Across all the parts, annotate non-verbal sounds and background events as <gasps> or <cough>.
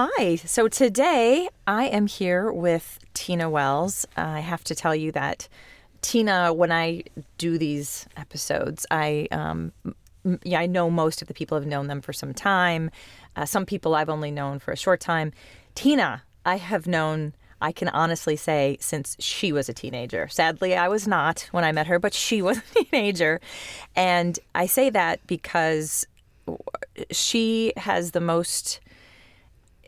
Hi. So today I am here with Tina Wells. I have to tell you that Tina, when I do these episodes, I um, m- yeah I know most of the people have known them for some time. Uh, some people I've only known for a short time. Tina, I have known. I can honestly say since she was a teenager. Sadly, I was not when I met her, but she <laughs> was a teenager. And I say that because she has the most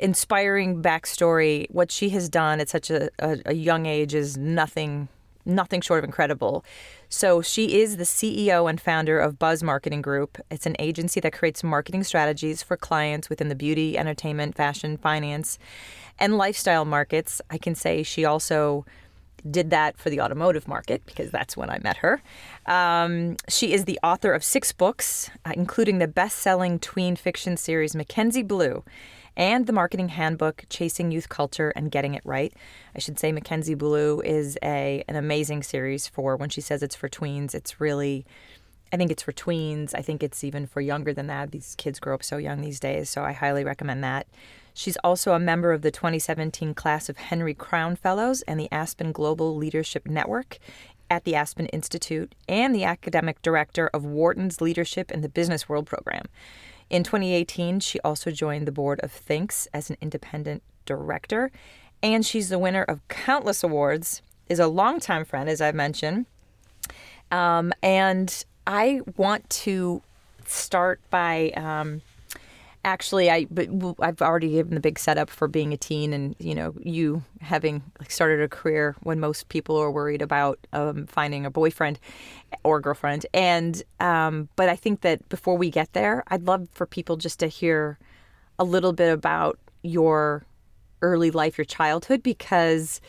inspiring backstory. What she has done at such a, a, a young age is nothing nothing short of incredible. So she is the CEO and founder of Buzz Marketing Group. It's an agency that creates marketing strategies for clients within the beauty, entertainment, fashion, finance, and lifestyle markets. I can say she also did that for the automotive market because that's when I met her. Um, she is the author of six books, uh, including the best selling tween fiction series Mackenzie Blue and the marketing handbook Chasing Youth Culture and Getting It Right. I should say Mackenzie Blue is a an amazing series for when she says it's for tweens, it's really I think it's for tweens. I think it's even for younger than that. These kids grow up so young these days, so I highly recommend that. She's also a member of the 2017 class of Henry Crown Fellows and the Aspen Global Leadership Network at the Aspen Institute and the academic director of Wharton's Leadership in the Business World program. In 2018, she also joined the board of Thinx as an independent director, and she's the winner of countless awards, is a longtime friend, as I've mentioned. Um, and I want to start by um, actually I but I've already given the big setup for being a teen and you know you having like started a career when most people are worried about um, finding a boyfriend or girlfriend. And um, but I think that before we get there I'd love for people just to hear a little bit about your early life your childhood because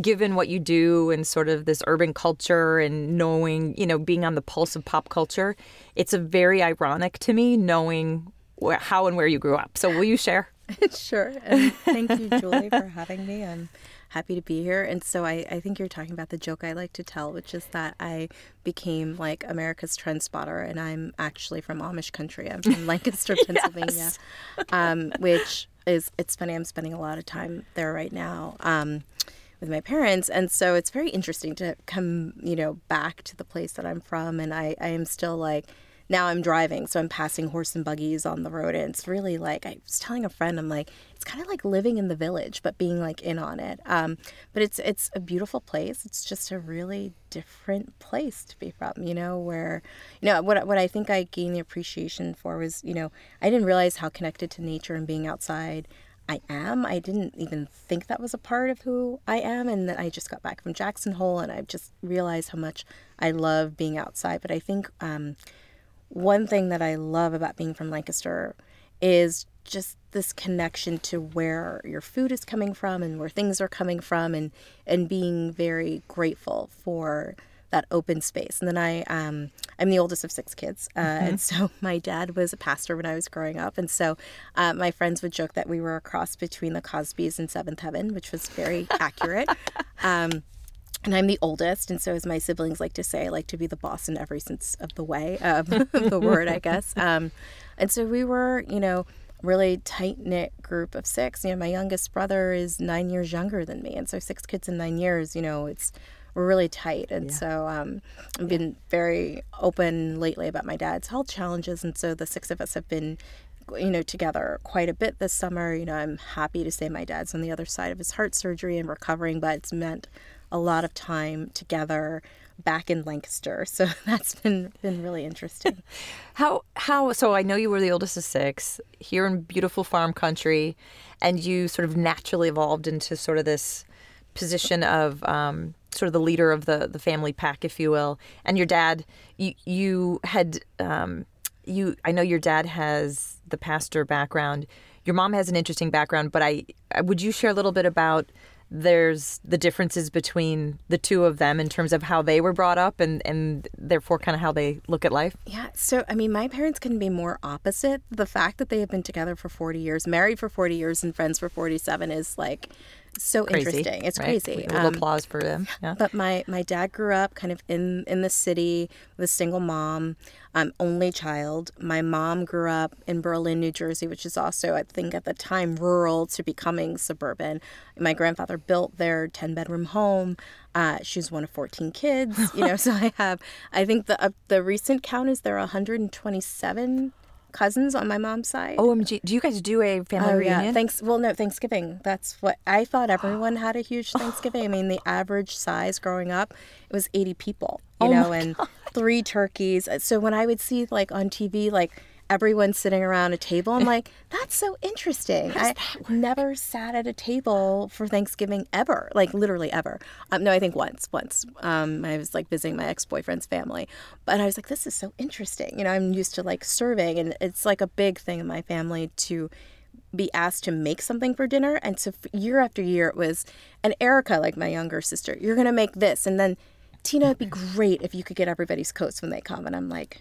given what you do and sort of this urban culture and knowing, you know, being on the pulse of pop culture, it's a very ironic to me knowing where, how and where you grew up. So will you share? <laughs> sure. And thank you, Julie, for having me. I'm happy to be here. And so I, I think you're talking about the joke I like to tell, which is that I became like America's trend spotter, and I'm actually from Amish country. I'm from <laughs> Lancaster, Pennsylvania, um, which is, it's funny, I'm spending a lot of time there right now. Um, with my parents and so it's very interesting to come you know back to the place that i'm from and i, I am still like now i'm driving so i'm passing horse and buggies on the road and it's really like i was telling a friend i'm like it's kind of like living in the village but being like in on it um, but it's it's a beautiful place it's just a really different place to be from you know where you know what, what i think i gained the appreciation for was you know i didn't realize how connected to nature and being outside I am. I didn't even think that was a part of who I am. And then I just got back from Jackson Hole and I've just realized how much I love being outside. But I think um, one thing that I love about being from Lancaster is just this connection to where your food is coming from and where things are coming from and, and being very grateful for that open space. And then I, um, I'm the oldest of six kids, uh, mm-hmm. and <laughs> so my dad was a pastor when I was growing up, and so uh, my friends would joke that we were a cross between the Cosbys and Seventh Heaven, which was very accurate. <laughs> Um, and I'm the oldest, and so as my siblings like to say, I like to be the boss in every sense of the way of <laughs> the word, I guess. <laughs> Um, and so we were, you know, really tight knit group of six. You know, my youngest brother is nine years younger than me, and so six kids in nine years. You know, it's we're really tight. And yeah. so um, I've been very open lately about my dad's health challenges. And so the six of us have been, you know, together quite a bit this summer. You know, I'm happy to say my dad's on the other side of his heart surgery and recovering, but it's meant a lot of time together back in Lancaster. <laughs> So that's been been really interesting. <laughs> how how so I know you were the oldest of six here in beautiful farm country and you sort of naturally evolved into sort of this position of um, sort of the leader of the the family pack, if you will. And your dad, you you had um, you. I know your dad has the pastor background. Your mom has an interesting background, but I would you share a little bit about there's the differences between the two of them in terms of how they were brought up and and therefore kind of how they look at life? Yeah so i mean my parents couldn't be more opposite. The fact that they have been together for 40 years married for 40 years and friends for 47 is like so Crazy, interesting. It's right? crazy. A little Um, applause for them. Yeah. but my my dad grew up kind of in in the city with a single mom, um, only child. My mom grew up in Berlin, New Jersey, which is also I think at the time rural to becoming suburban. My grandfather built their ten bedroom home. Uh, she's one of fourteen kids. You know, <laughs> so I have I think the uh, the recent count is there are 127 cousins on my mom's side. OMG, do you guys do a family Oh reunion? yeah, thanks. Well, no, Thanksgiving. That's what I thought. <gasps> Everyone had a huge Thanksgiving. I mean, the average size growing up it was eighty people. You Oh know, and <laughs> three turkeys. So when I would see like on TV, like everyone sitting around a table, I'm <laughs> like, that's so interesting. I never sat at a table for Thanksgiving ever, like literally ever. Um, no, I think once. Once um, I was like visiting my ex boyfriend's family, but I was like, this is so interesting. You know, I'm used to like serving, and it's like a big thing in my family to be asked to make something for dinner. And so year after year, it was, and Erica, like my younger sister, you're going to make this. And then Tina, it'd be great if you could get everybody's coats when they come. And I'm like,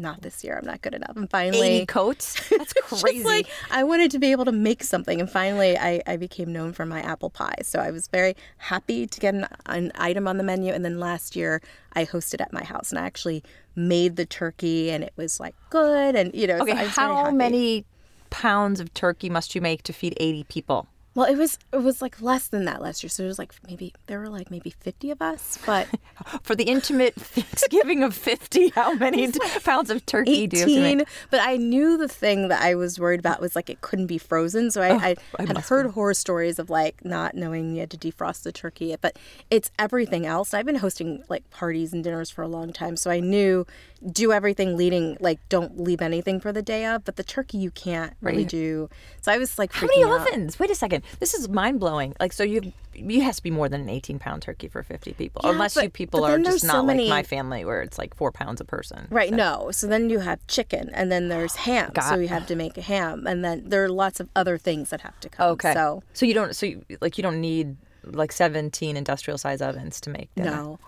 not this year. I'm not good enough. And finally, 80 coats? <laughs> That's crazy. like I wanted to be able to make something, and finally, I, I became known for my apple pie. So I was very happy to get an, an item on the menu. And then last year, I hosted at my house, and I actually made the turkey, and it was like good. And you know, so okay, very how many pounds of turkey must you make to feed 80 people? Well, it was it was like less than that last year. So it was like maybe there were like maybe fifty of us, but <laughs> For the intimate <laughs> Thanksgiving of 50, how many t- pounds of turkey do you have to eighteen. make? But I knew the thing that I was worried about was like it couldn't be frozen. So I, oh, I I had heard horror stories of like not knowing you had to defrost the turkey. But it's everything else. I've been hosting like parties and dinners for a long time, so I knew do everything leading like don't leave anything for the day of. But the turkey you can't really Right. do. So I was like How many out. ovens? Wait a second. This is mind blowing. Like, so you you has to be more than an 18 pound turkey for 50 people, Yeah, unless but- you people are just there's so not like my family, where it's like four pounds a person. Right, no. So then you have chicken, and then there's <gasps> ham. Got- So you have to make a ham, and then there are lots of other things that have to come. Okay. So so you don't so you, like you don't need like 17 industrial size ovens to make dinner. no.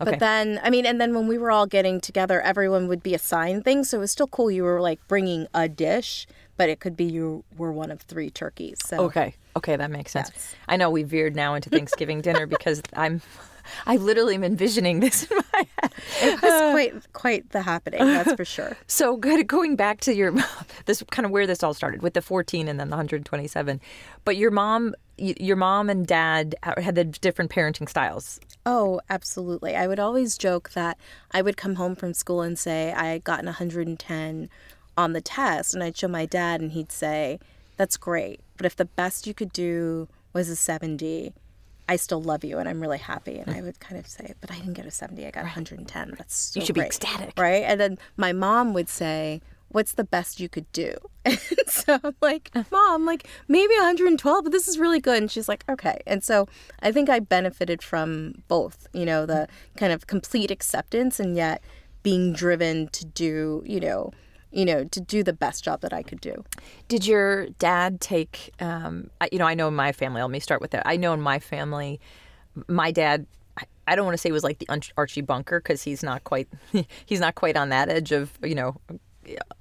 Okay. But then, I mean, and then when we were all getting together, everyone would be assigned things. So it was still cool. You were like bringing a dish, but it could be you were one of three turkeys. So Okay. Okay, that makes sense. Yes. I know we veered now into Thanksgiving dinner <laughs> because I'm I literally am envisioning this in my head. it was <laughs> quite quite the happening. That's for sure. <laughs> So good going back to your this kind of where this all started with the 14 and then the 127. But your mom your mom and dad had the different parenting styles. Oh, absolutely. I would always joke that I would come home from school and say I had gotten 110 on the test, and I'd show my dad, and he'd say, That's great. But if the best you could do was a 70, I still love you and I'm really happy. And I would kind of say, But I didn't get a 70, I got 110. That's so You should be ecstatic. Right? And then my mom would say, What's the best you could do? <laughs> And so I'm like, Mom, like maybe 112, but this is really good. And she's like, Okay. And so I think I benefited from both, you know, the kind of complete acceptance and yet being driven to do, you know, you know, to do the best job that I could do. Did your dad take, um, you know, I know in my family, let me start with that. I know in my family, my dad, I- don't want to say was like the Archie Bunker because he's not quite, <laughs> he's not quite on that edge of, you know,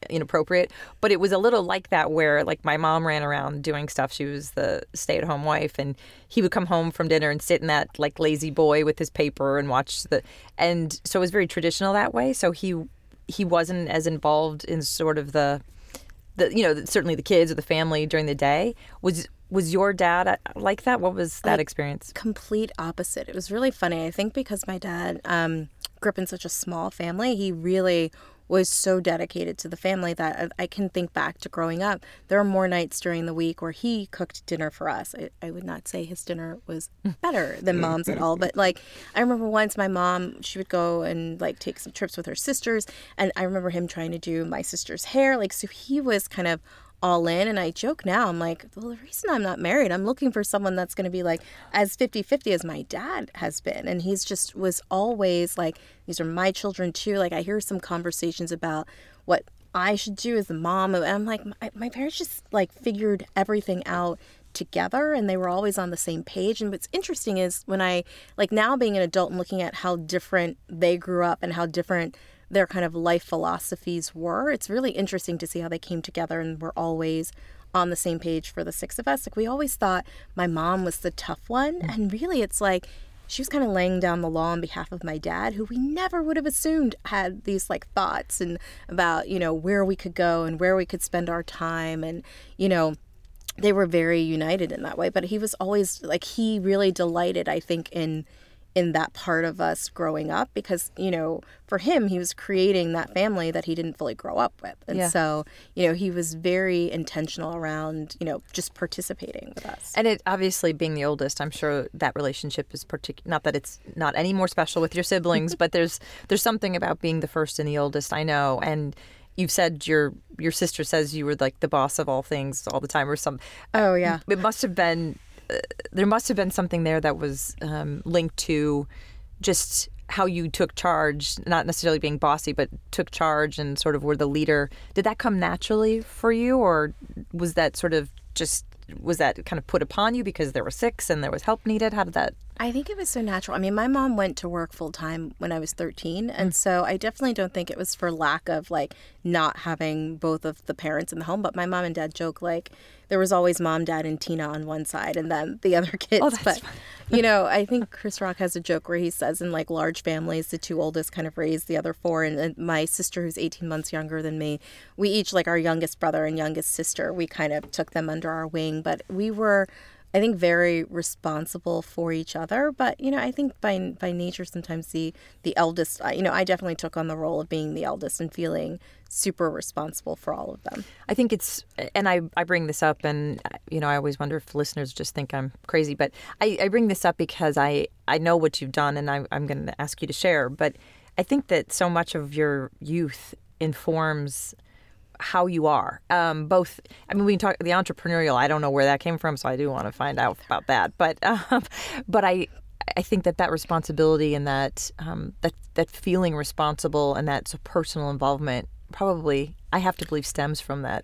inappropriate, but it was a little like that where like my mom ran around doing stuff. She was the stay at home wife and he would come home from dinner and sit in that like La-Z-Boy with his paper and watch the, and so it was very traditional that way. So he, he wasn't as involved in sort of the, the you know certainly the kids or the family during the day was was your dad uh, like that what was that experience complete opposite. It was really funny. I think because my dad um, grew up in such a small family, he really was so dedicated to the family that I, I can think back to growing up. There are more nights during the week where he cooked dinner for us. I, I would not say his dinner was better than mm. mom's at all, but like I remember once my mom, she would go and like take some trips with her sisters, and I remember him trying to do my sister's hair. Like so, he was kind of all in and I joke now I'm like well the reason I'm not married I'm looking for someone that's going to be like as 50-50 as my dad has been. And he's just was always like these are my children too. Like I hear some conversations about what I should do as a mom and I'm like my, my parents just like figured everything out together and they were always on the same page. And what's interesting is when I like now being an adult and looking at how different they grew up and how different their kind of life philosophies were it's really interesting to see how they came together and were always on the same page for the six of us. Like we always thought my mom was the tough one, mm. and really it's like she was kind of laying down the law on behalf of my dad, who we never would have assumed had these like thoughts and about, you know, where we could go and where we could spend our time. And, you know, they were very united in that way. But he was always like, he really delighted, I think, in in that part of us growing up because you know for him he was creating that family that he didn't fully grow up with and Yeah. so you know he was very intentional around you know just participating with us And it obviously being the oldest, I'm sure that relationship is particular. Not that it's not any more special with your siblings, <laughs> but there's there's something about being the first and the oldest. I know, and you've said your your sister says you were like the boss of all things all the time, or some. oh yeah It must have been there must have been something there that was um, linked to just how you took charge, not necessarily being bossy, but took charge and sort of were the leader. Did that come naturally for you, or was that sort of just was that kind of put upon you because there were six and there was help needed? How did that? I think it was so natural. I mean, my mom went to work full time when I was 13. And mm. so I definitely don't think it was for lack of like not having both of the parents in the home. But my mom and dad joke like there was always mom, dad, and Tina on one side and then the other <laughs> kids. Oh, that's but, <laughs> you know, I think Chris Rock has a joke where he says in like large families, the two oldest kind of raise the other four. And, and my sister, who's 18 months younger than me, we each, like our youngest brother and youngest sister, we kind of took them under our wing. But we were. I think very responsible for each other, but you know, I think by by nature sometimes the the eldest, uh, you know, I definitely took on the role of being the eldest and feeling super responsible for all of them. I think it's, and I, I bring this up, and you know, I always wonder if listeners just think I'm crazy, but I, I bring this up because I, I know what you've done, and I, I'm going to ask you to share. But I think that so much of your youth informs how you are. Um, both, I mean, we can talk the entrepreneurial. I don't know where that came from, so I do want to find out about that. But, <laughs> um, but I, I think that that responsibility and that um, that that feeling responsible and that personal involvement probably, I have to believe, stems from that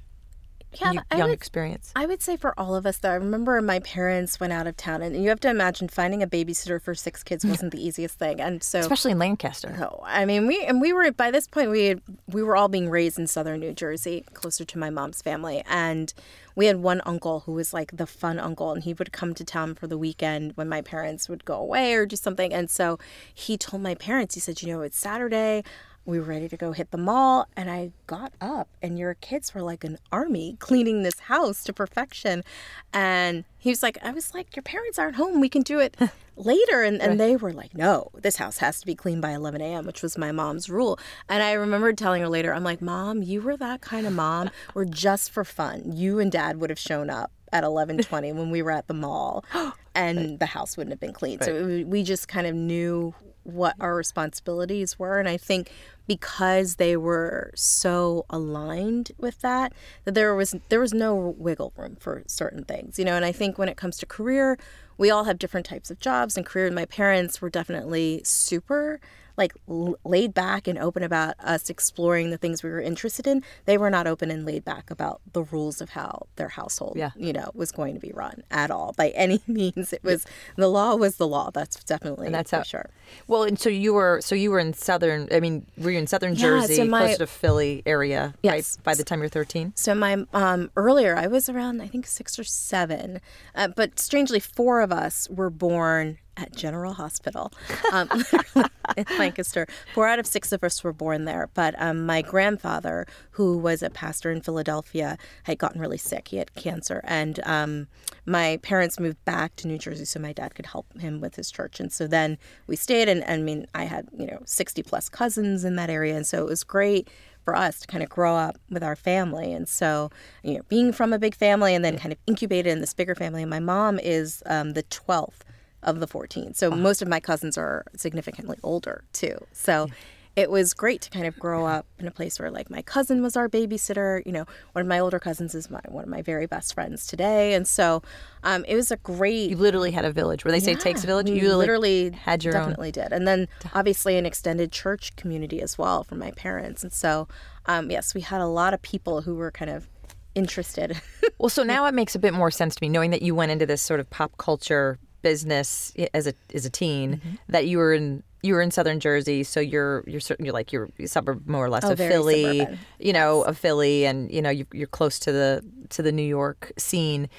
Yeah, y- I young would- experience. I would say for all of us, though, I remember my parents went out of town, and you have to imagine finding a babysitter for six kids wasn't the easiest thing, and so especially in Lancaster. No, I mean we and we were by this point we had, we were all being raised in southern New Jersey, closer to my mom's family, and we had one uncle who was like the fun uncle, and he would come to town for the weekend when my parents would go away or do something, and so he told my parents, he said, you know, it's Saturday. We were ready to go hit the mall, and I got up, and your kids were like an army cleaning this house to perfection. And he was like, I was like, Your parents aren't home. We can do it <laughs> later. And, and they were like, No, this house has to be cleaned by 11 a.m., which was my mom's rule. And I remember telling her later, I'm like, Mom, you were that kind of mom where just for fun, you and dad would have shown up at 11:20 when we were at the mall <gasps> and the house wouldn't have been clean. So it, we just kind of knew what our responsibilities were and I think because they were so aligned with that that there was there was no wiggle room for certain things. You know, and I think when it comes to career, we all have different types of jobs and career. My parents were definitely super like l- laid back and open about us exploring the things we were interested in. They were not open and laid back about the rules of how their household, Yeah. you know, was going to be run at all by any <laughs> means. It was the law was the law. That's definitely And that's for how- sure. Well, and so you were so you were in southern. I mean, were you in southern Yeah, Jersey, so my- closer to Philly area? Yes. Right, by the time you're 13. So my um, earlier, I was around I think six or seven, uh, but strangely, four of us were born at General Hospital um, <laughs> in Lancaster. Four out of six of us were born there. But um, my grandfather, who was a pastor in Philadelphia, had gotten really sick. He had cancer, and um, my parents moved back to New Jersey so my dad could help him with his church. And so then we stayed, and I mean, I had you know sixty plus cousins in that area, and so it was great for us to kind of grow up with our family. And so, you know, being from a big family and then kind of incubated in this bigger family. And my mom is um, the 12th of the 14. So most of my cousins are significantly older too. So it was great to kind of grow up in a place where like my cousin was our babysitter. You know, one of my older cousins is my one of my very best friends today. And so um, it was a great You literally had a village. Where they say it takes a village, you literally had your own. definitely did, and then obviously an extended church community as well from my parents, and so um, yes, we had a lot of people who were kind of interested. Well, so <laughs> now it makes a bit more sense to me, knowing that you went into this sort of pop culture business as a as a teen, Mm-hmm. that you were in you were in southern Jersey, so you're you're certain you're like you're suburb more or less Oh, of Philly, suburban. you know, of Philly, and you know you, you're close to the to the New York scene.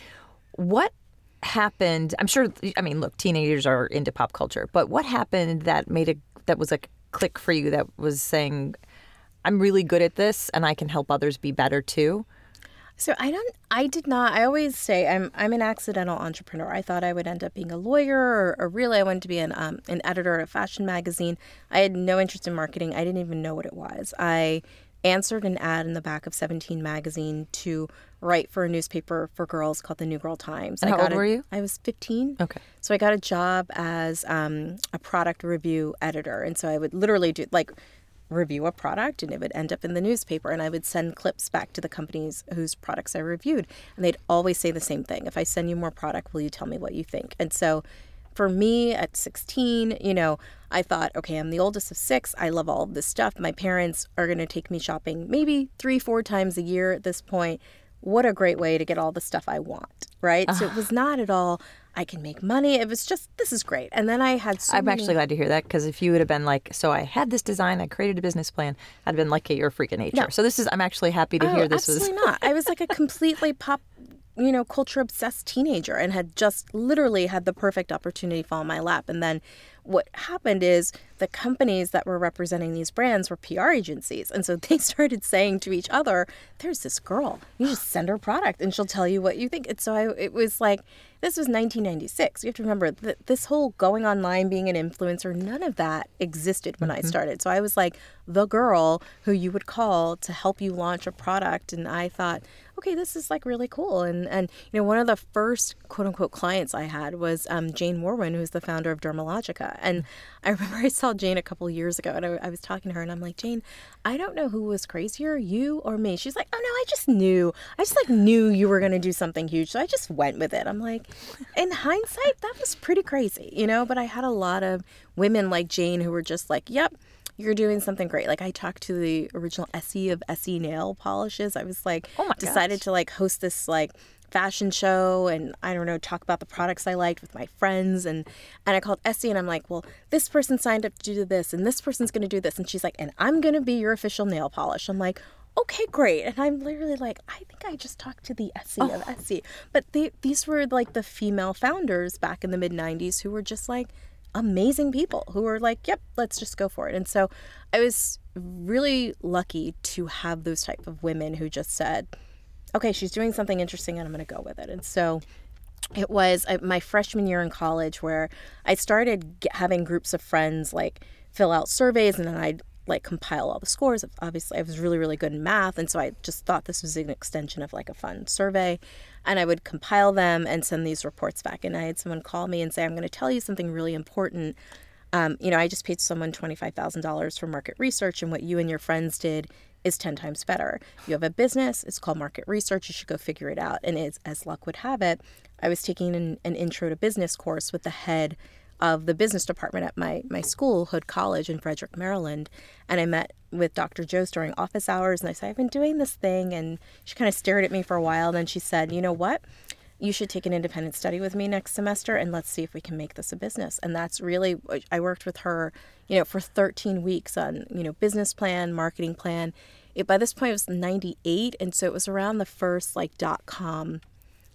What happened? I'm sure. I mean, look, teenagers are into pop culture, but what happened that made a that was a click for you? That was saying, I'm really good at this, and I can help others be better too. So I don't I did not I always say I'm I'm an accidental entrepreneur. I thought I would end up being a lawyer or, or really I wanted to be an um, an editor at a fashion magazine. I had no interest in marketing. I didn't even know what it was. I answered an ad in the back of 17 magazine to write for a newspaper for girls called the New Girl Times. And I how got old a- were you? I was 15. Okay. So I got a job as um, a product review editor, and so I would literally do like review a product, and it would end up in the newspaper, and I would send clips back to the companies whose products I reviewed, and they'd always say the same thing: "If I send you more product, will you tell me what you think?" And so. For me at 16, you know, I thought, okay, I'm the oldest of six. I love all this stuff. My parents are going to take me shopping maybe three, four times a year at this point. What a great way to get all the stuff I want, right? So it was ah. not at all, I can make money. It was just, this is great. And then I had so I'm many- actually glad to hear that because if you would have been like, so I had this design, I created a business plan, I'd been like, okay, you're a freak of nature. So this is, I'm actually happy to Oh, hear this was. absolutely not. I was like a completely pop, you know, culture obsessed teenager and had just literally had the perfect opportunity fall in my lap. And then what happened is the companies that were representing these brands were PR agencies. And so <laughs> they started saying to each other, there's this girl, you just send her product and she'll tell you what you think. And so I, it was like, this was 1996. You have to remember that this whole going online, being an influencer, none of that existed when I mm-hmm. started. So I was like the girl who you would call to help you launch a product. And I thought, okay, this is like really cool. And and you know, one of the first quote unquote clients I had was um, Jane Wurwand, who's the founder of Dermalogica. And I <laughs> remember I saw Jane a couple years ago, and I, I was talking to her, and I'm like, Jane, I don't know who was crazier, you or me. She's like, oh no, I just knew. I just like knew you were to do something huge, so I just went with it. I'm like, in hindsight, that was pretty crazy, you know. But I had a lot of women like Jane who were just like, yep you're doing something great. Like I talked to the original Essie of Essie nail polishes. I was like, Oh my decided to like host this like fashion show and I don't know, talk about the products I liked with my friends and and I called Essie and I'm like, well, this person signed up to do this and this person's gonna do this and she's like, and I'm gonna be your official nail polish. I'm like, okay, great. And I'm literally like, I think I just talked to the Essie of oh. Essie. But they, these were like the female founders back in the mid 90s who were just like amazing people who were like, yep, let's just go for it. And so I was really lucky to have those type of women who just said, okay, she's doing something interesting and I'm going to go with it. And so it was my freshman year in college where I started having groups of friends like fill out surveys and then I'd like compile all the scores. Obviously, I was really, really good in math. And so I just thought this was an extension of like a fun survey. And I would compile them and send these reports back. And I had someone call me and say, I'm going to tell you something really important. Um, you know, I just paid someone $25,000 for market research, and what you and your friends did is 10 times better. You have a business, it's called market research, you should go figure it out. And as luck would have it, I was taking an, an intro to business course with the head of the business department at my, my school, Hood College in Frederick, Maryland. And I met with Dr. Jost during office hours, and I said, I've been doing this thing. And she kind of stared at me for a while. And then she said, You know what? you should take an independent study with me next semester and let's see if we can make this a business and that's really uh, i worked with her you know for 13 weeks on you know business plan marketing plan it by this point it was 98 and so it was around the first like dot com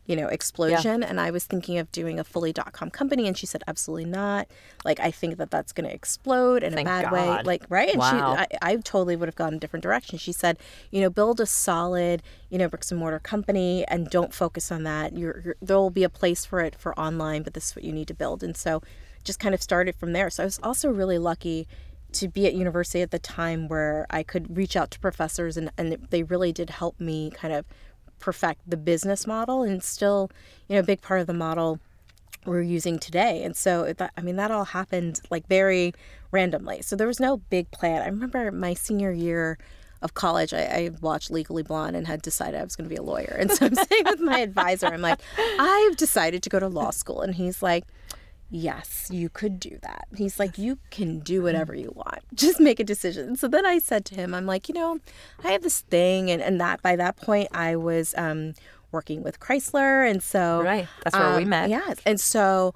you know explosion. And i was thinking of doing a fully dot com company and she said absolutely not. Like i think that that's going to explode in Thank a bad way. Like right? And Wow. she I, I totally would have gone a different direction. She said you know build a solid you know bricks and mortar company and don't focus on that. You're, you're there will be a place for it for online but this is what you need to build. And so just kind of started from there. So i was also really lucky to be at university at the time where i could reach out to professors and, and they really did help me kind of perfect the business model and still you know a big part of the model we're using today. And so that, i mean that all happened like very randomly. So there was no big plan. I remember my senior year of college I, I watched legally blonde and had decided i was going to be a lawyer. And so i'm sitting with my advisor. I'm like i've decided to go to law school. And he's like yes, you could do that. He's like, you can do whatever you want. <laughs> Just make a decision. So then I said to him, I'm like, you know, I have this thing. And, and that by that point, I was um, working with Chrysler. And so, Right. That's where we um, met. Yes. And so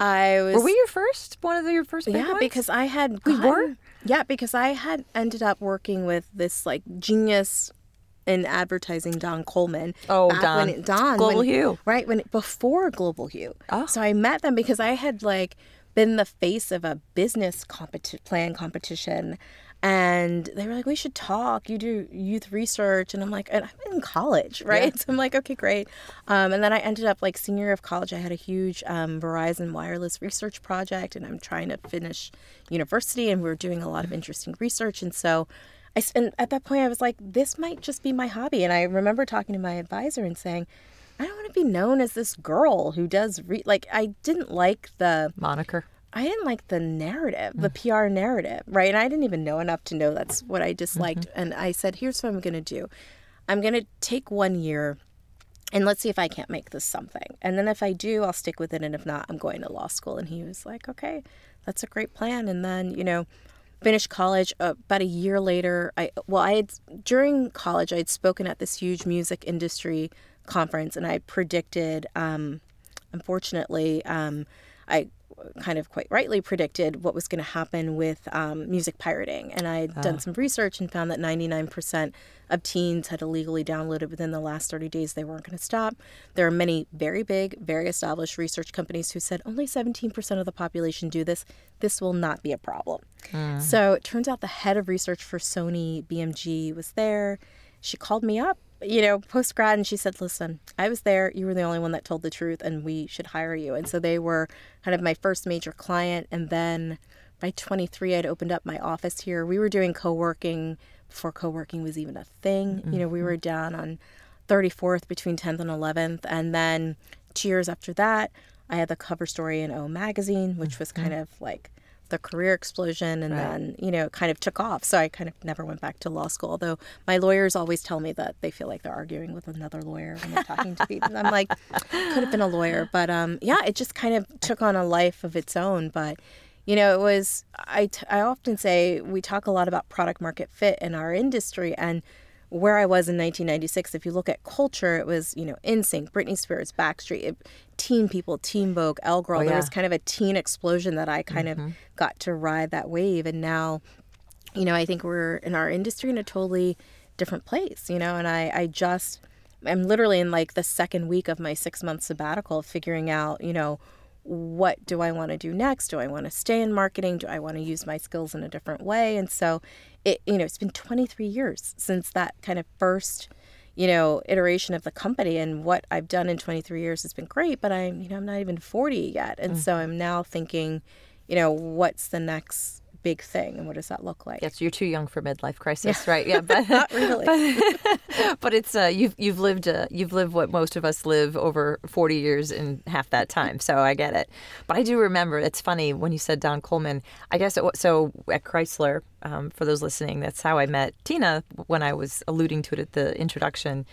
I was. Were we your first? One of the, your first yeah, ones? because I had. We gotten- were? Yeah, because I had ended up working with this like genius in advertising, Don Coleman. Oh, Don. When it, Don. Global when- Hue. Right when it, before Global Hue. Oh. So I met them because I had like been the face of a business competi- plan competition. And they were like, we should talk. You do youth research. And I'm like, and I'm in college, <laughs> right? So I'm like, okay, great. Um, and then I ended up like senior year of college. I had a huge um, Verizon wireless research project, and I'm trying to finish university. And we were doing a lot of interesting research. And so I spent at that point, I was like, this might just be my hobby. And I remember talking to my advisor and saying, I don't want to be known as this girl who does re-. like I didn't like the moniker. I didn't like the narrative, the mm. PR narrative, right? And I didn't even know enough to know that's what I disliked. Mm-hmm. And I said, here's what I'm going to do I'm going to take one year and let's see if I can't make this something. And then if I do, I'll stick with it. And if not, I'm going to law school. And he was like, okay, that's a great plan. And then, you know, finished college uh, about a year later i well i had during college i had spoken at this huge music industry conference and i predicted um, unfortunately um, i kind of quite rightly predicted what was going to happen with um, music pirating. And i had done some research and found that 99% of teens had illegally downloaded within the last 30 days they weren't going to stop. There are many very big very established research companies who said only 17% of the population do this. This will not be a problem. So it turns out the head of research for Sony BMG was there. She called me up, you know, post grad, and she said, Listen, I was there. You were the only one that told the truth, and we should hire you. And so they were kind of my first major client. And then by 23, I'd opened up my office here. We were doing co working before co working was even a thing. You know, we mm-hmm. were down on 34th between 10th and 11th. And then two years after that, I had the cover story in O Magazine, which was mm-hmm. kind of like the career explosion and then you know it kind of took off. So i kind of never went back to law school although my lawyers always tell me that they feel like they're arguing with another lawyer when they're talking to people i'm like could have been a lawyer. But um yeah it just kind of took on a life of its own. But you know it was i, t- I often say we talk a lot about product market fit in our industry and where I was in 1996, if you look at culture, it was, you know, NSYNC, Britney Spears, Backstreet, it, teen people, Teen Vogue, Elle Girl. Oh, There was kind of a teen explosion that I kind Mm-hmm. of got to ride that wave. And now, you know, I think we're in our industry in a totally different place, you know, and I, I just, I'm literally in like the second week of my six month sabbatical figuring out, you know, what do I want to do next? Do I want to stay in marketing? Do I want to use my skills in a different way? And so it, you know, it's been 23 years since that kind of first, you know, iteration of the company and what I've done in 23 years has been great, but I'm, you know, I'm not even 40 yet. And mm. so I'm now thinking, you know, what's the next big thing and what does that look like? Yes, you're too young for midlife crisis, right? Yeah, <laughs> but Not really. <laughs> but, <laughs> but it's uh, you've you've lived uh, you've lived what most of us live over 40 years in half that time. So I get it. But I do remember. It's funny when you said Don Coleman. I guess it, so at Chrysler. Um, for those listening, that's how I met Tina when I was alluding to it at the introduction.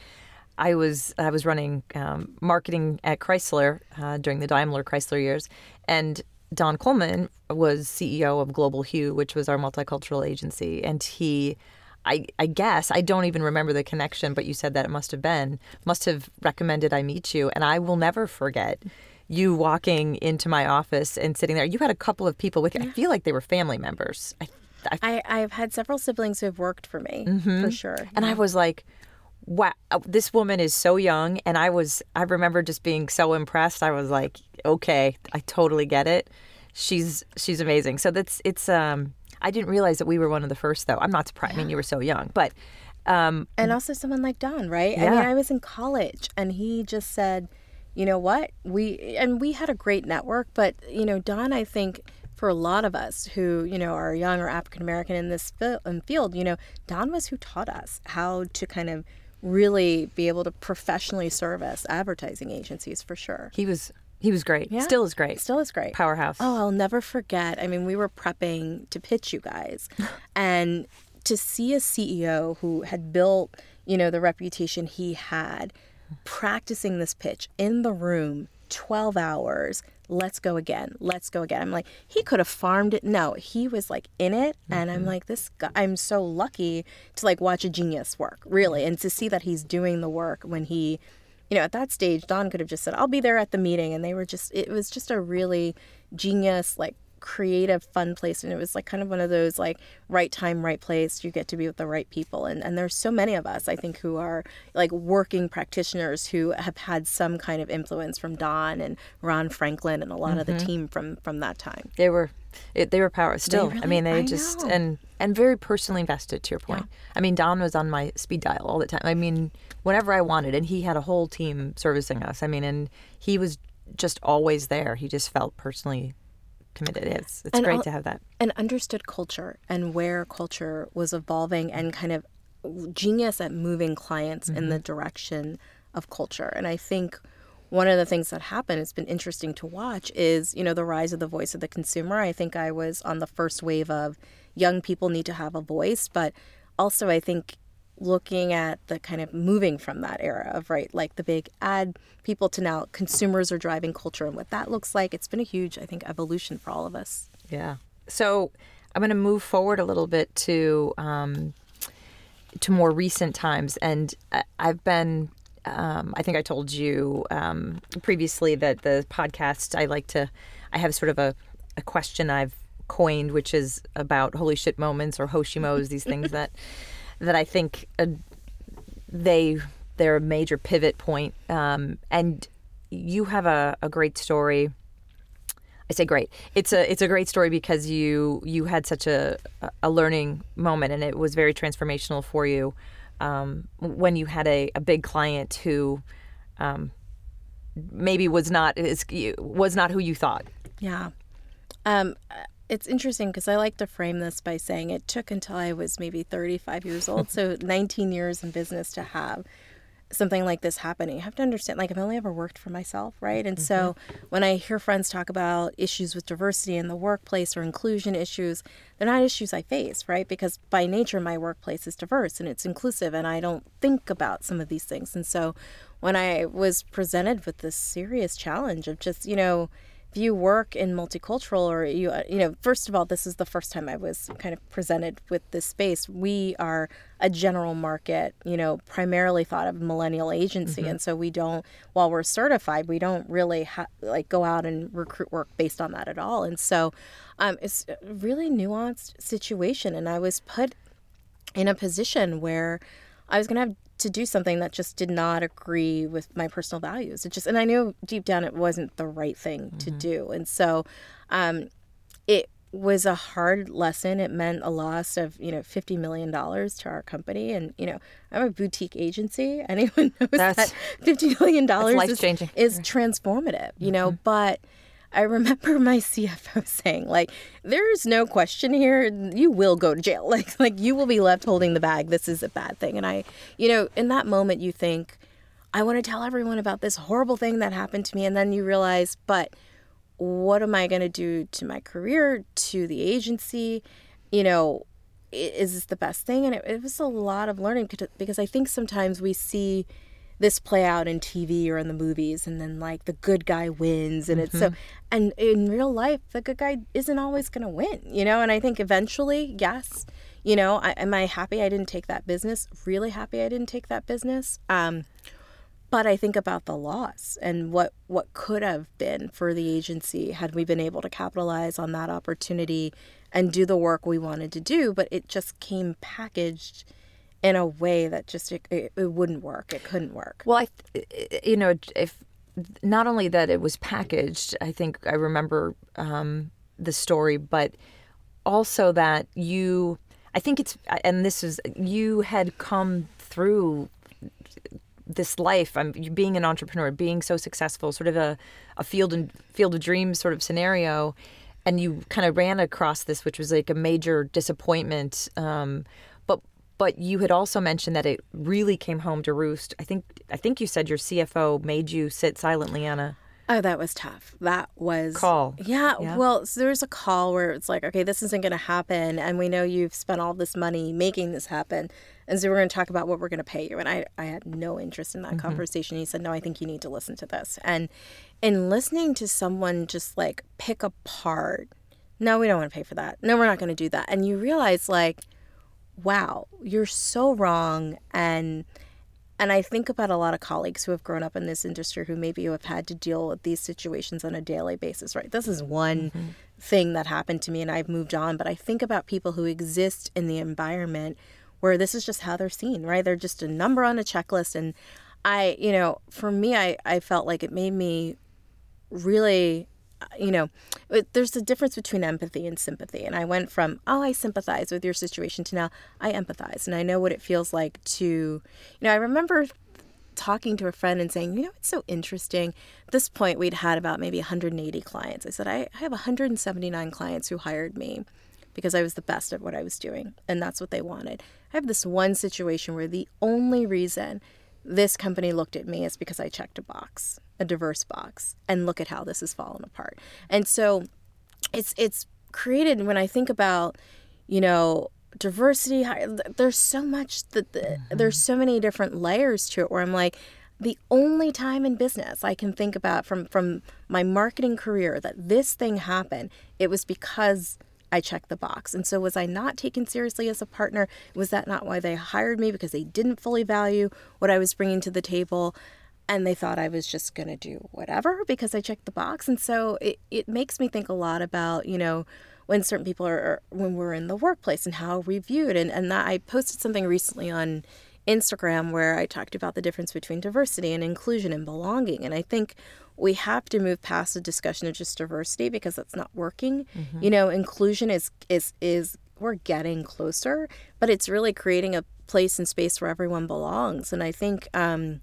I was I was running um, marketing at Chrysler uh, during the Daimler Chrysler years, and Don Coleman was CEO of Global Hue, which was our multicultural agency, and he. I, I guess I don't even remember the connection, but you said that it must have been must have recommended I meet you, and I will never forget you walking into my office and sitting there. You had a couple of people with you. I feel like they were family members. I, I I've had several siblings who have worked for me, for sure. Mm-hmm. and I was like, wow, this woman is so young. And I was, I remember just being so impressed. I was like, okay, I totally get it. She's, she's amazing. So that's, it's, um, I didn't realize that we were one of the first though. I'm not surprised. I mean, you were so young, but, um, and also someone like Don, right? Yeah. I mean, I was in college and he just said, you know what? We and we had a great network, but you know, Don, I think for a lot of us who you know are young or African American in this field, you know, Don was who taught us how to kind of really be able to professionally service advertising agencies for sure. he was, he was great. Yeah. Still is great. Still is great. Powerhouse. Oh, I'll never forget. I mean, we were prepping to pitch you guys, <laughs> and to see a CEO who had built, you know, the reputation he had, practicing this pitch in the room, 12 hours. Let's go again. Let's go again. I'm like, he could have farmed it. No, he was like in it. And I'm mm-hmm. like, this guy, I'm so lucky to like watch a genius work, really, and to see that he's doing the work when he you know, at that stage, Don could have just said, I'll be there at the meeting. And they were just, it was just a really genius, like creative, fun place. And it was like kind of one of those like right time, right place. You get to be with the right people. And, and there's so many of us, I think, who are like working practitioners who have had some kind of influence from Don and Ron Franklin and a lot mm-hmm. of the mm-hmm. team from, from that time. They were, it, they were power still. Really, I mean, they I just, know. and, and very personally invested to your point. Yeah. I mean, Don was on my speed dial all the time. I mean, whenever I wanted, and he had a whole team servicing us. I mean, and he was just always there. He just felt personally committed. It's it's and great to have that. And understood culture and where culture was evolving and kind of genius at moving clients mm-hmm. in the direction of culture. And I think one of the things that happened, it's been interesting to watch, is, you know, the rise of the voice of the consumer. I think I was on the first wave of young people need to have a voice, but also I think looking at the kind of moving from that era of right like the big ad people to now consumers are driving culture and what that looks like. It's been a huge i think evolution for all of us. Yeah. So i'm going to move forward a little bit to um, to more recent times. And i've been um, i think i told you um, previously that the podcast i like to i have sort of a, a question i've coined which is about holy shit moments or <laughs> hoshimos these things that that I think uh, they they're a major pivot point. Um, and you have a, a great story. I say great. It's a it's a great story because you you had such a a learning moment and it was very transformational for you um, when you had a, a big client who um, maybe was not was not who you thought. Yeah. Um, it's interesting because I like to frame this by saying it took until I was maybe 35 years old, <laughs> so 19 years in business to have something like this happening. You have to understand, like, I've only ever worked for myself, right? And mm-hmm. so when I hear friends talk about issues with diversity in the workplace or inclusion issues, they're not issues I face, right? Because by nature, my workplace is diverse and it's inclusive, and I don't think about some of these things. And so when I was presented with this serious challenge of just, you know, if you work in multicultural or you uh, you know first of all this is the first time i was kind of presented with this space. We are a general market you know primarily thought of millennial agency. Mm-hmm. and so we don't while we're certified we don't really ha- like go out and recruit work based on that at all. And so um, it's a really nuanced situation. And i was put in a position where i was going to have to do something that just did not agree with my personal values. It just, and I knew deep down it wasn't the right thing mm-hmm. to do. And so, um, it was a hard lesson. It meant a loss of, you know, $50 million to our company. And, you know, I'm a boutique agency. <laughs> Anyone knows that's, that $50 million is, is transformative, you know, mm-hmm. but I remember my CFO saying, like, there's no question here. You will go to jail. <laughs> Like, like you will be left holding the bag. This is a bad thing. And I, you know, in that moment, you think, I want to tell everyone about this horrible thing that happened to me. And then you realize, but what am I going to do to my career, to the agency? You know, is this the best thing? And it, it was a lot of learning because I think sometimes we see this play out in TV or in the movies and then like the good guy wins and mm-hmm. it's so mm-hmm. and in real life the good guy isn't always going to win you know and I think eventually yes you know I, am I happy I didn't take that business really happy I didn't take that business um but I think about the loss and what what could have been for the agency had we been able to capitalize on that opportunity and do the work we wanted to do but it just came packaged in a way that just it, it, wouldn't work. It couldn't work. Well, I, you know, if not only that it was packaged, I think I remember um, the story, but also that you, I think it's, and this is, you had come through this life. I'm being an entrepreneur, being so successful, sort of a, a field and field of dreams sort of scenario, and you kind of ran across this, which was like a major disappointment. Um, but you had also mentioned that it really came home to roost. I think I think you said your CFO made you sit silently on a Oh, that was tough. That was call. Yeah, yeah. Well, so there's a call where it's like, okay, this isn't going to happen, and we know you've spent all this money making this happen, and so we're going to talk about what we're going to pay you. And I, I had no interest in that mm-hmm. conversation. He said, no, I think you need to listen to this. And in listening to someone just like pick apart, no, we don't want to pay for that. No, we're not going to do that. And you realize like wow, you're so wrong. And and I think about a lot of colleagues who have grown up in this industry who maybe have had to deal with these situations on a daily basis, right? This is one mm-hmm. thing that happened to me and I've moved on, but I think about people who exist in the environment where this is just how they're seen, right? They're just a number on a checklist. And I, you know, for me, I, I felt like it made me really you know, there's a difference between empathy and sympathy. And I went from, oh, I sympathize with your situation to now I empathize. And I know what it feels like to, you know, I remember talking to a friend and saying, you know, it's so interesting. At this point, we'd had about maybe 180 clients. I said, I, I have 179 clients who hired me because I was the best at what I was doing. And that's what they wanted. I have this one situation where the only reason this company looked at me is because I checked a box a diverse box and look at how this has fallen apart. And so it's it's created when I think about, you know, diversity, there's so much that the, mm-hmm. there's so many different layers to it where I'm like the only time in business I can think about from from my marketing career that this thing happened, it was because I checked the box. And so was I not taken seriously as a partner? Was that not why they hired me because they didn't fully value what I was bringing to the table? And they thought I was just going to do whatever because I checked the box. And so it, it makes me think a lot about, you know, when certain people are, when we're in the workplace and how we viewed. And, and that I posted something recently on Instagram where I talked about the difference between diversity and inclusion and belonging. And I think we have to move past the discussion of just diversity because that's not working. Mm-hmm. You know, inclusion is, is, is, we're getting closer, but it's really creating a place and space where everyone belongs. And I think, um,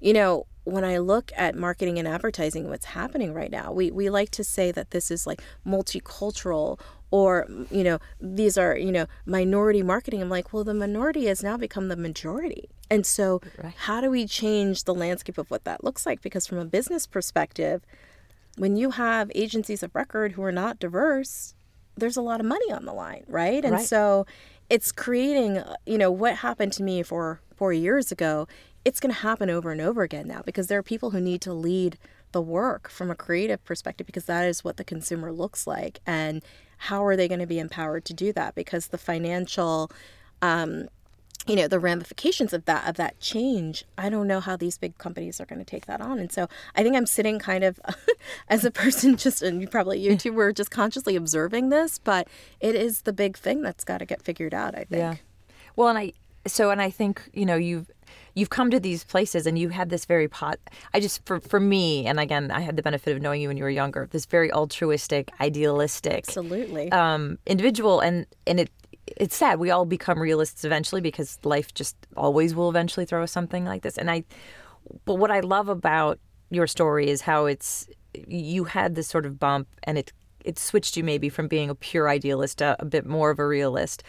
you know, when I look at marketing and advertising, what's happening right now, we, we like to say that this is like multicultural or, mm, you know, these are, you know, minority marketing. I'm like, well, the minority has now become the majority. And so, right. how do we change the landscape of what that looks like? Because from a business perspective, when you have agencies of record who are not diverse, there's a lot of money on the line, right? And right. so it's creating, uh, you know, what happened to me for four years ago it's going to happen over and over again now because there are people who need to lead the work from a creative perspective because that is what the consumer looks like. And how are they going to be empowered to do that? Because the financial um, you know the ramifications of that of that change i don't know how these big companies are going to take that on. And so i think i'm sitting kind of <laughs> as a person just and you probably you two were just consciously observing this but it is the big thing that's got to get figured out i think. Yeah. Well and i so and i think you know you've you've come to these places and you had this very pot i just for for me and again i had the benefit of knowing you when you were younger this very altruistic idealistic absolutely. um, individual. And and it it's sad. We all become realists eventually because life just always will eventually throw us something like this. And i but what i love about your story is how it's you had this sort of bump and it it switched you maybe from being a pure idealist to a bit more of a realist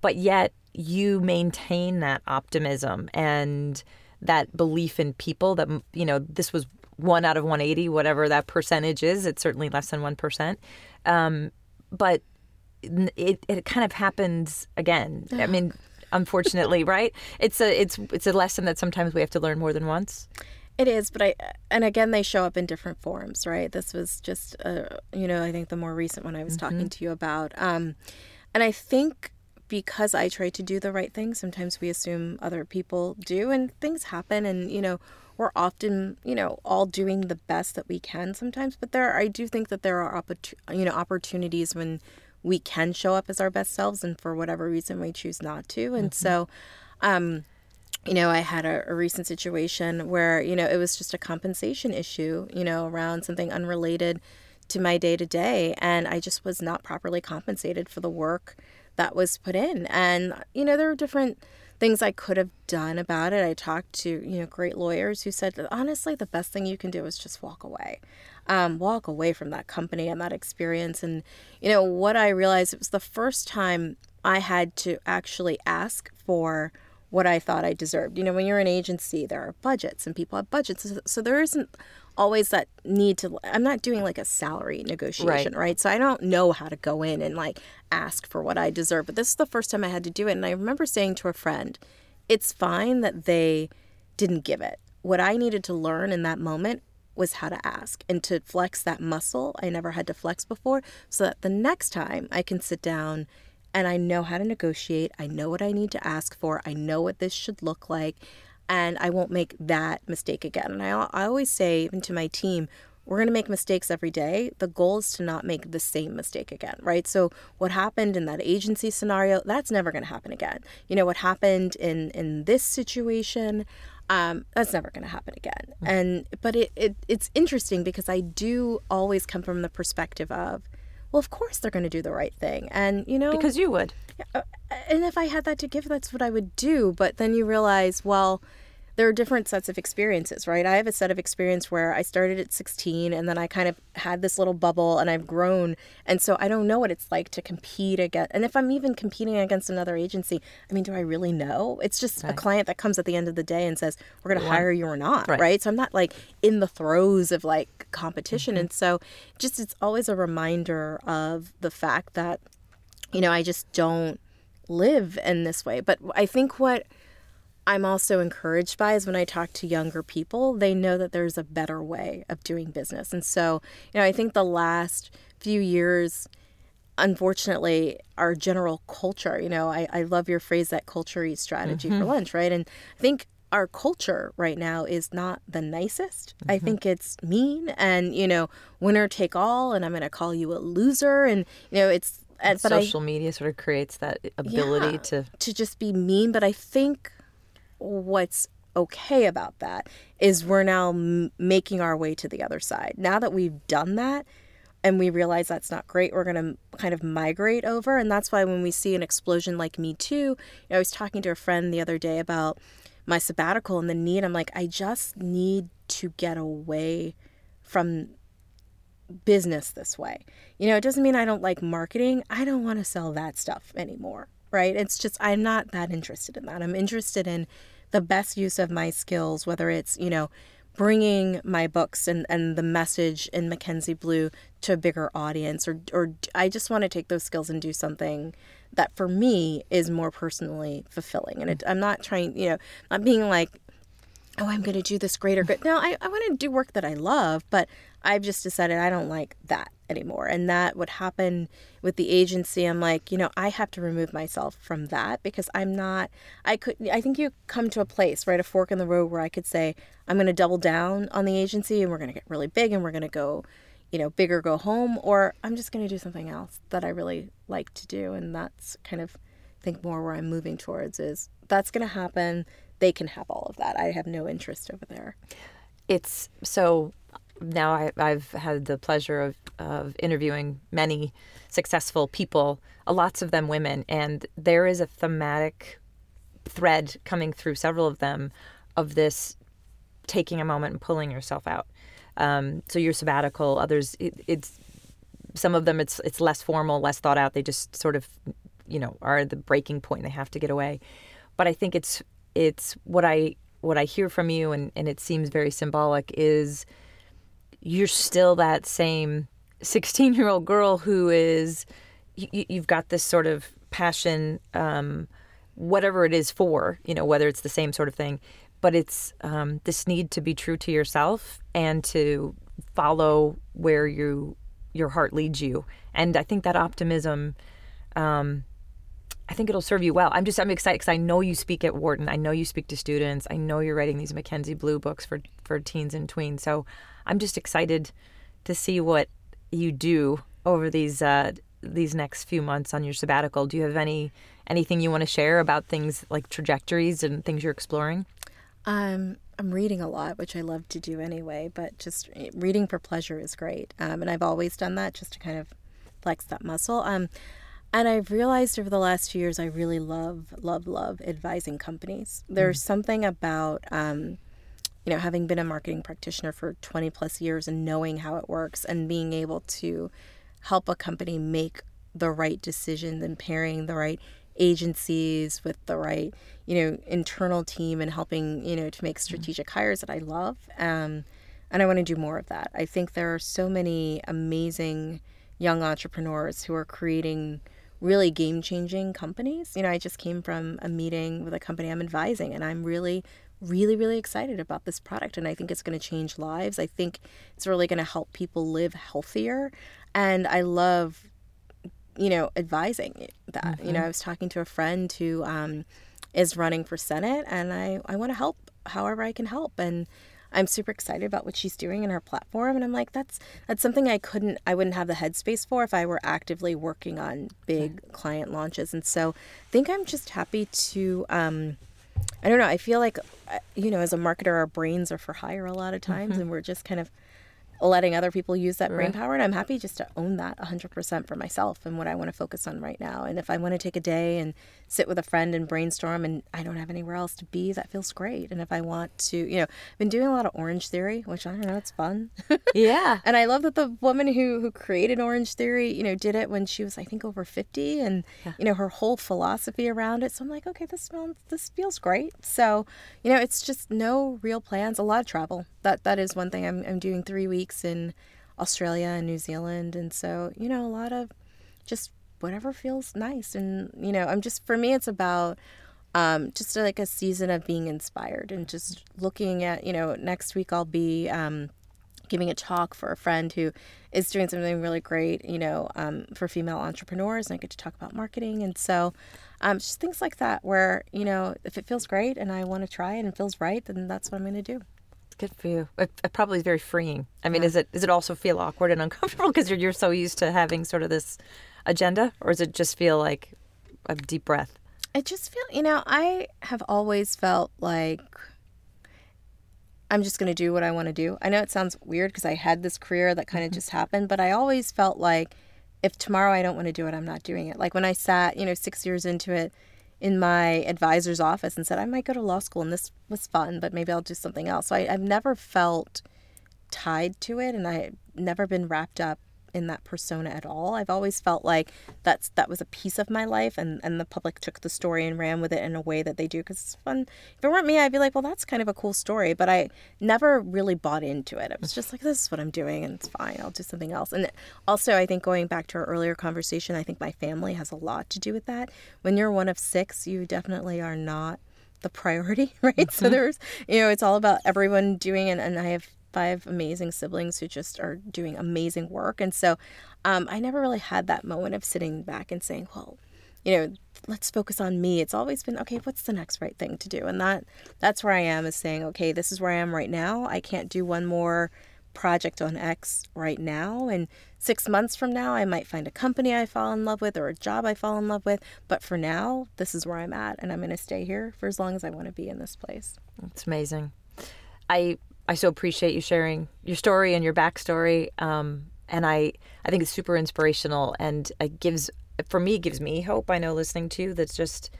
but yet you maintain that optimism and that belief in people that you know this was one out of 180 whatever that percentage is it's certainly less than 1% um, but it, it kind of happens again. I mean unfortunately <laughs> right? It's a it's it's a lesson that sometimes we have to learn more than once. It is but i and again they show up in different forms right? This was just uh, you know i think the more recent one i was mm-hmm. talking to you about. Um, and i think because I try to do the right thing, sometimes we assume other people do, and things happen. And, you know, we're often, you know, all doing the best that we can sometimes. But there, I do think that there are, you know, opportunities when we can show up as our best selves, and for whatever reason we choose not to. And mm-hmm. so, um, you know, I had a, a, recent situation where, you know, it was just a compensation issue, you know, around something unrelated to my day to day. And I just was not properly compensated for the work that was put in. And, you know, there are different things I could have done about it. I talked to, you know, great lawyers who said honestly, the best thing you can do is just walk away. Um, walk away from that company and that experience. And, you know, what I realized it was the first time I had to actually ask for what I thought I deserved. You know, when you're an agency, there are budgets and people have budgets. So there isn't always that need to I'm not doing like a salary negotiation, right. right? So I don't know how to go in and like ask for what I deserve. But this is the first time I had to do it and I remember saying to a friend, it's fine that they didn't give it. What I needed to learn in that moment was how to ask and to flex that muscle I never had to flex before so that the next time I can sit down and I know how to negotiate. I know what I need to ask for. I know what this should look like and I won't make that mistake again. And I, I always say, even to my team, we're going to make mistakes every day. The goal is to not make the same mistake again, right? So what happened in that agency scenario, that's never going to happen again. You know what happened in in this situation, um, that's never going to happen again. Mm-hmm. And but it, it it's interesting because I do always come from the perspective of, well, of course they're going to do the right thing, and you know because you would. And if I had that to give, that's what I would do. But then you realize, well there are different sets of experiences, right? I have a set of experience where I started at 16 and then I kind of had this little bubble and I've grown. And so I don't know what it's like to compete against. And if I'm even competing against another agency, I mean, do I really know? It's just right. a client that comes at the end of the day and says, we're going to yeah. hire you or not, right. right. So I'm not like in the throes of like competition. Mm-hmm. And so just it's always a reminder of the fact that, you know, I just don't live in this way. But I think what I'm also encouraged by is when I talk to younger people, they know that there's a better way of doing business. And so, you know, I think the last few years, unfortunately, our general culture, you know, I, I love your phrase that culture eats strategy mm-hmm. for lunch, right? And I think our culture right now is not the nicest. Mm-hmm. I think it's mean and, you know, winner take all, and I'm going to call you a loser. And, you know, it's, but social I, media sort of creates that ability yeah, to to just be mean but i think what's okay about that is we're now m- making our way to the other side. Now that we've done that and we realize that's not great, we're going to kind of migrate over. And that's why when we see an explosion like Me Too, you know, I was talking to a friend the other day about my sabbatical and the need. I'm like, I just need to get away from business this way. You know, it doesn't mean I don't like marketing. I don't want to sell that stuff anymore, right? It's just, I'm not that interested in that. I'm interested in the best use of my skills, whether it's, you know, bringing my books and, and the message in Mackenzie Blue to a bigger audience, or, or I just want to take those skills and do something that for me is more personally fulfilling. And it, I'm not trying, you know, not being like, oh, I'm going to do this greater good. No, I, I want to do work that I love, but I've just decided I don't like that anymore. And that would happen with the agency. I'm like, you know, I have to remove myself from that because I'm not, I could, I think you come to a place, right? A fork in the road where I could say, I'm going to double down on the agency and we're going to get really big and we're going to go, you know, bigger go home, or I'm just going to do something else that I really like to do. And that's kind of, I think more where I'm moving towards is that's going to happen. They can have all of that. I have no interest over there. It's so now I, have had the pleasure of, of interviewing many successful people, uh, lots of them women, and there is a thematic thread coming through several of them of this taking a moment and pulling yourself out. Um, so your sabbatical, others, it, it's some of them it's it's less formal, less thought out. They just sort of, you know, are the breaking point. They have to get away. But I think it's it's what I what I hear from you, and, and it seems very symbolic, is you're still that same 16 year old girl who is, you, you've got this sort of passion, um, whatever it is for, you know, whether it's the same sort of thing, but it's um, this need to be true to yourself and to follow where you your heart leads you. And I think that optimism, um, I think it'll serve you well. I'm just I'm excited because I know you speak at Wharton. I know you speak to students. I know you're writing these Mackenzie Blue books for for teens and tweens. So I'm just excited to see what you do over these uh, these next few months on your sabbatical. Do you have any anything you want to share about things like trajectories and things you're exploring? Um, I'm reading a lot, which I love to do anyway. But just reading for pleasure is great, um, and I've always done that just to kind of flex that muscle. Um, and I've realized over the last few years, I really love, love, love advising companies. There's mm. something about um, you know, having been a marketing practitioner for 20 plus years and knowing how it works and being able to help a company make the right decisions and pairing the right agencies with the right, you know, internal team and helping, you know, to make mm-hmm. strategic mm-hmm. hires that I love. Um, and I want to do more of that. I think there are so many amazing young entrepreneurs who are creating really game changing companies. You know, I just came from a meeting with a company I'm advising, and I'm really really, really excited about this product and I think it's going to change lives. I think it's really going to help people live healthier. And I love, you know, advising that. Mm-hmm. You know, mm-hmm. I was talking to a friend who um, is running for Senate, and I, I want to help however I can help. And I'm super excited about what she's doing in her platform. And I'm like, that's that's something I couldn't I wouldn't have the headspace for if I were actively working on big right. client launches. And so I think I'm just happy to um, I don't know, I feel like uh, you know, as a marketer our brains are for hire a lot of times mm-hmm. and we're just kind of letting other people use that brain power and i'm happy just to own that 100% for myself and what i want to focus on right now. And if i want to take a day and sit with a friend and brainstorm and i don't have anywhere else to be that feels great. And if i want to you know i've been doing a lot of Orangetheory which i don't know it's fun. <laughs> Yeah. And i love that the woman who who created Orangetheory you know did it when she was i think over 50 and yeah. you know her whole philosophy around it. So i'm like okay this smells this feels great. So you know it's just no real plans a lot of travel that that is one thing i'm, I'm doing three weeks in Australia and New Zealand. And so, you know, a lot of just whatever feels nice. And, you know, I'm just, for me, it's about um, just like a season of being inspired and just looking at, you know, next week I'll be um, giving a talk for a friend who is doing something really great, you know, um, for female entrepreneurs. And I get to talk about marketing. And so, um, just things like that where, you know, if it feels great and I want to try it and feels right, then that's what I'm going to do. Good for you. It, it probably is very freeing. I mean, yeah. is it does it also feel awkward and <laughs> uncomfortable because you're you're so used to having sort of this agenda, or does it just feel like a deep breath? I just feel, you know, I have always felt like I'm just going to do what I want to do. I know it sounds weird because I had this career that kind of mm-hmm. just happened, but I always felt like if tomorrow I don't want to do it, I'm not doing it. Like when I sat, you know, six years into it in my advisor's office and said, I might go to law school and this was fun, but maybe I'll do something else. So I, have never felt tied to it and I've never been wrapped up in that persona at all. I've always felt like that's that was a piece of my life, and and the public took the story and ran with it in a way that they do because it's fun. If it weren't me, I'd be like, well, that's kind of a cool story, but I never really bought into it. I was just like, this is what I'm doing, and it's fine. I'll do something else. And also, I think going back to our earlier conversation, I think my family has a lot to do with that. When you're one of six, you definitely are not the priority, <laughs> right? Mm-hmm. So there's, you know, it's all about everyone doing, and, and I have five amazing siblings who just are doing amazing work. And so um, I never really had that moment of sitting back and saying, well, you know, let's focus on me. It's always been, okay, what's the next right thing to do? And that that's where I am is saying, okay, this is where I am right now. I can't do one more project on X right now. And six months from now, I might find a company I fall in love with or a job I fall in love with. But for now, this is where I'm at. And I'm going to stay here for as long as I want to be in this place. It's amazing. I I so appreciate you sharing your story and your backstory. Um, and I, I think it's super inspirational and it gives, for me, it gives me hope. I know listening to you, that's just,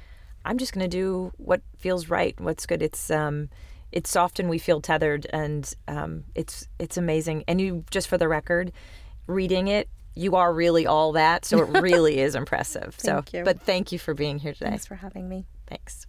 I'm just going to do what feels right, what's good. It's, um, it's often we feel tethered and um, it's, it's amazing. And you, just for the record, reading it, you are really all that. So it <laughs> really is impressive. so, you. but thank you for being here today. Thanks for having me. Thanks.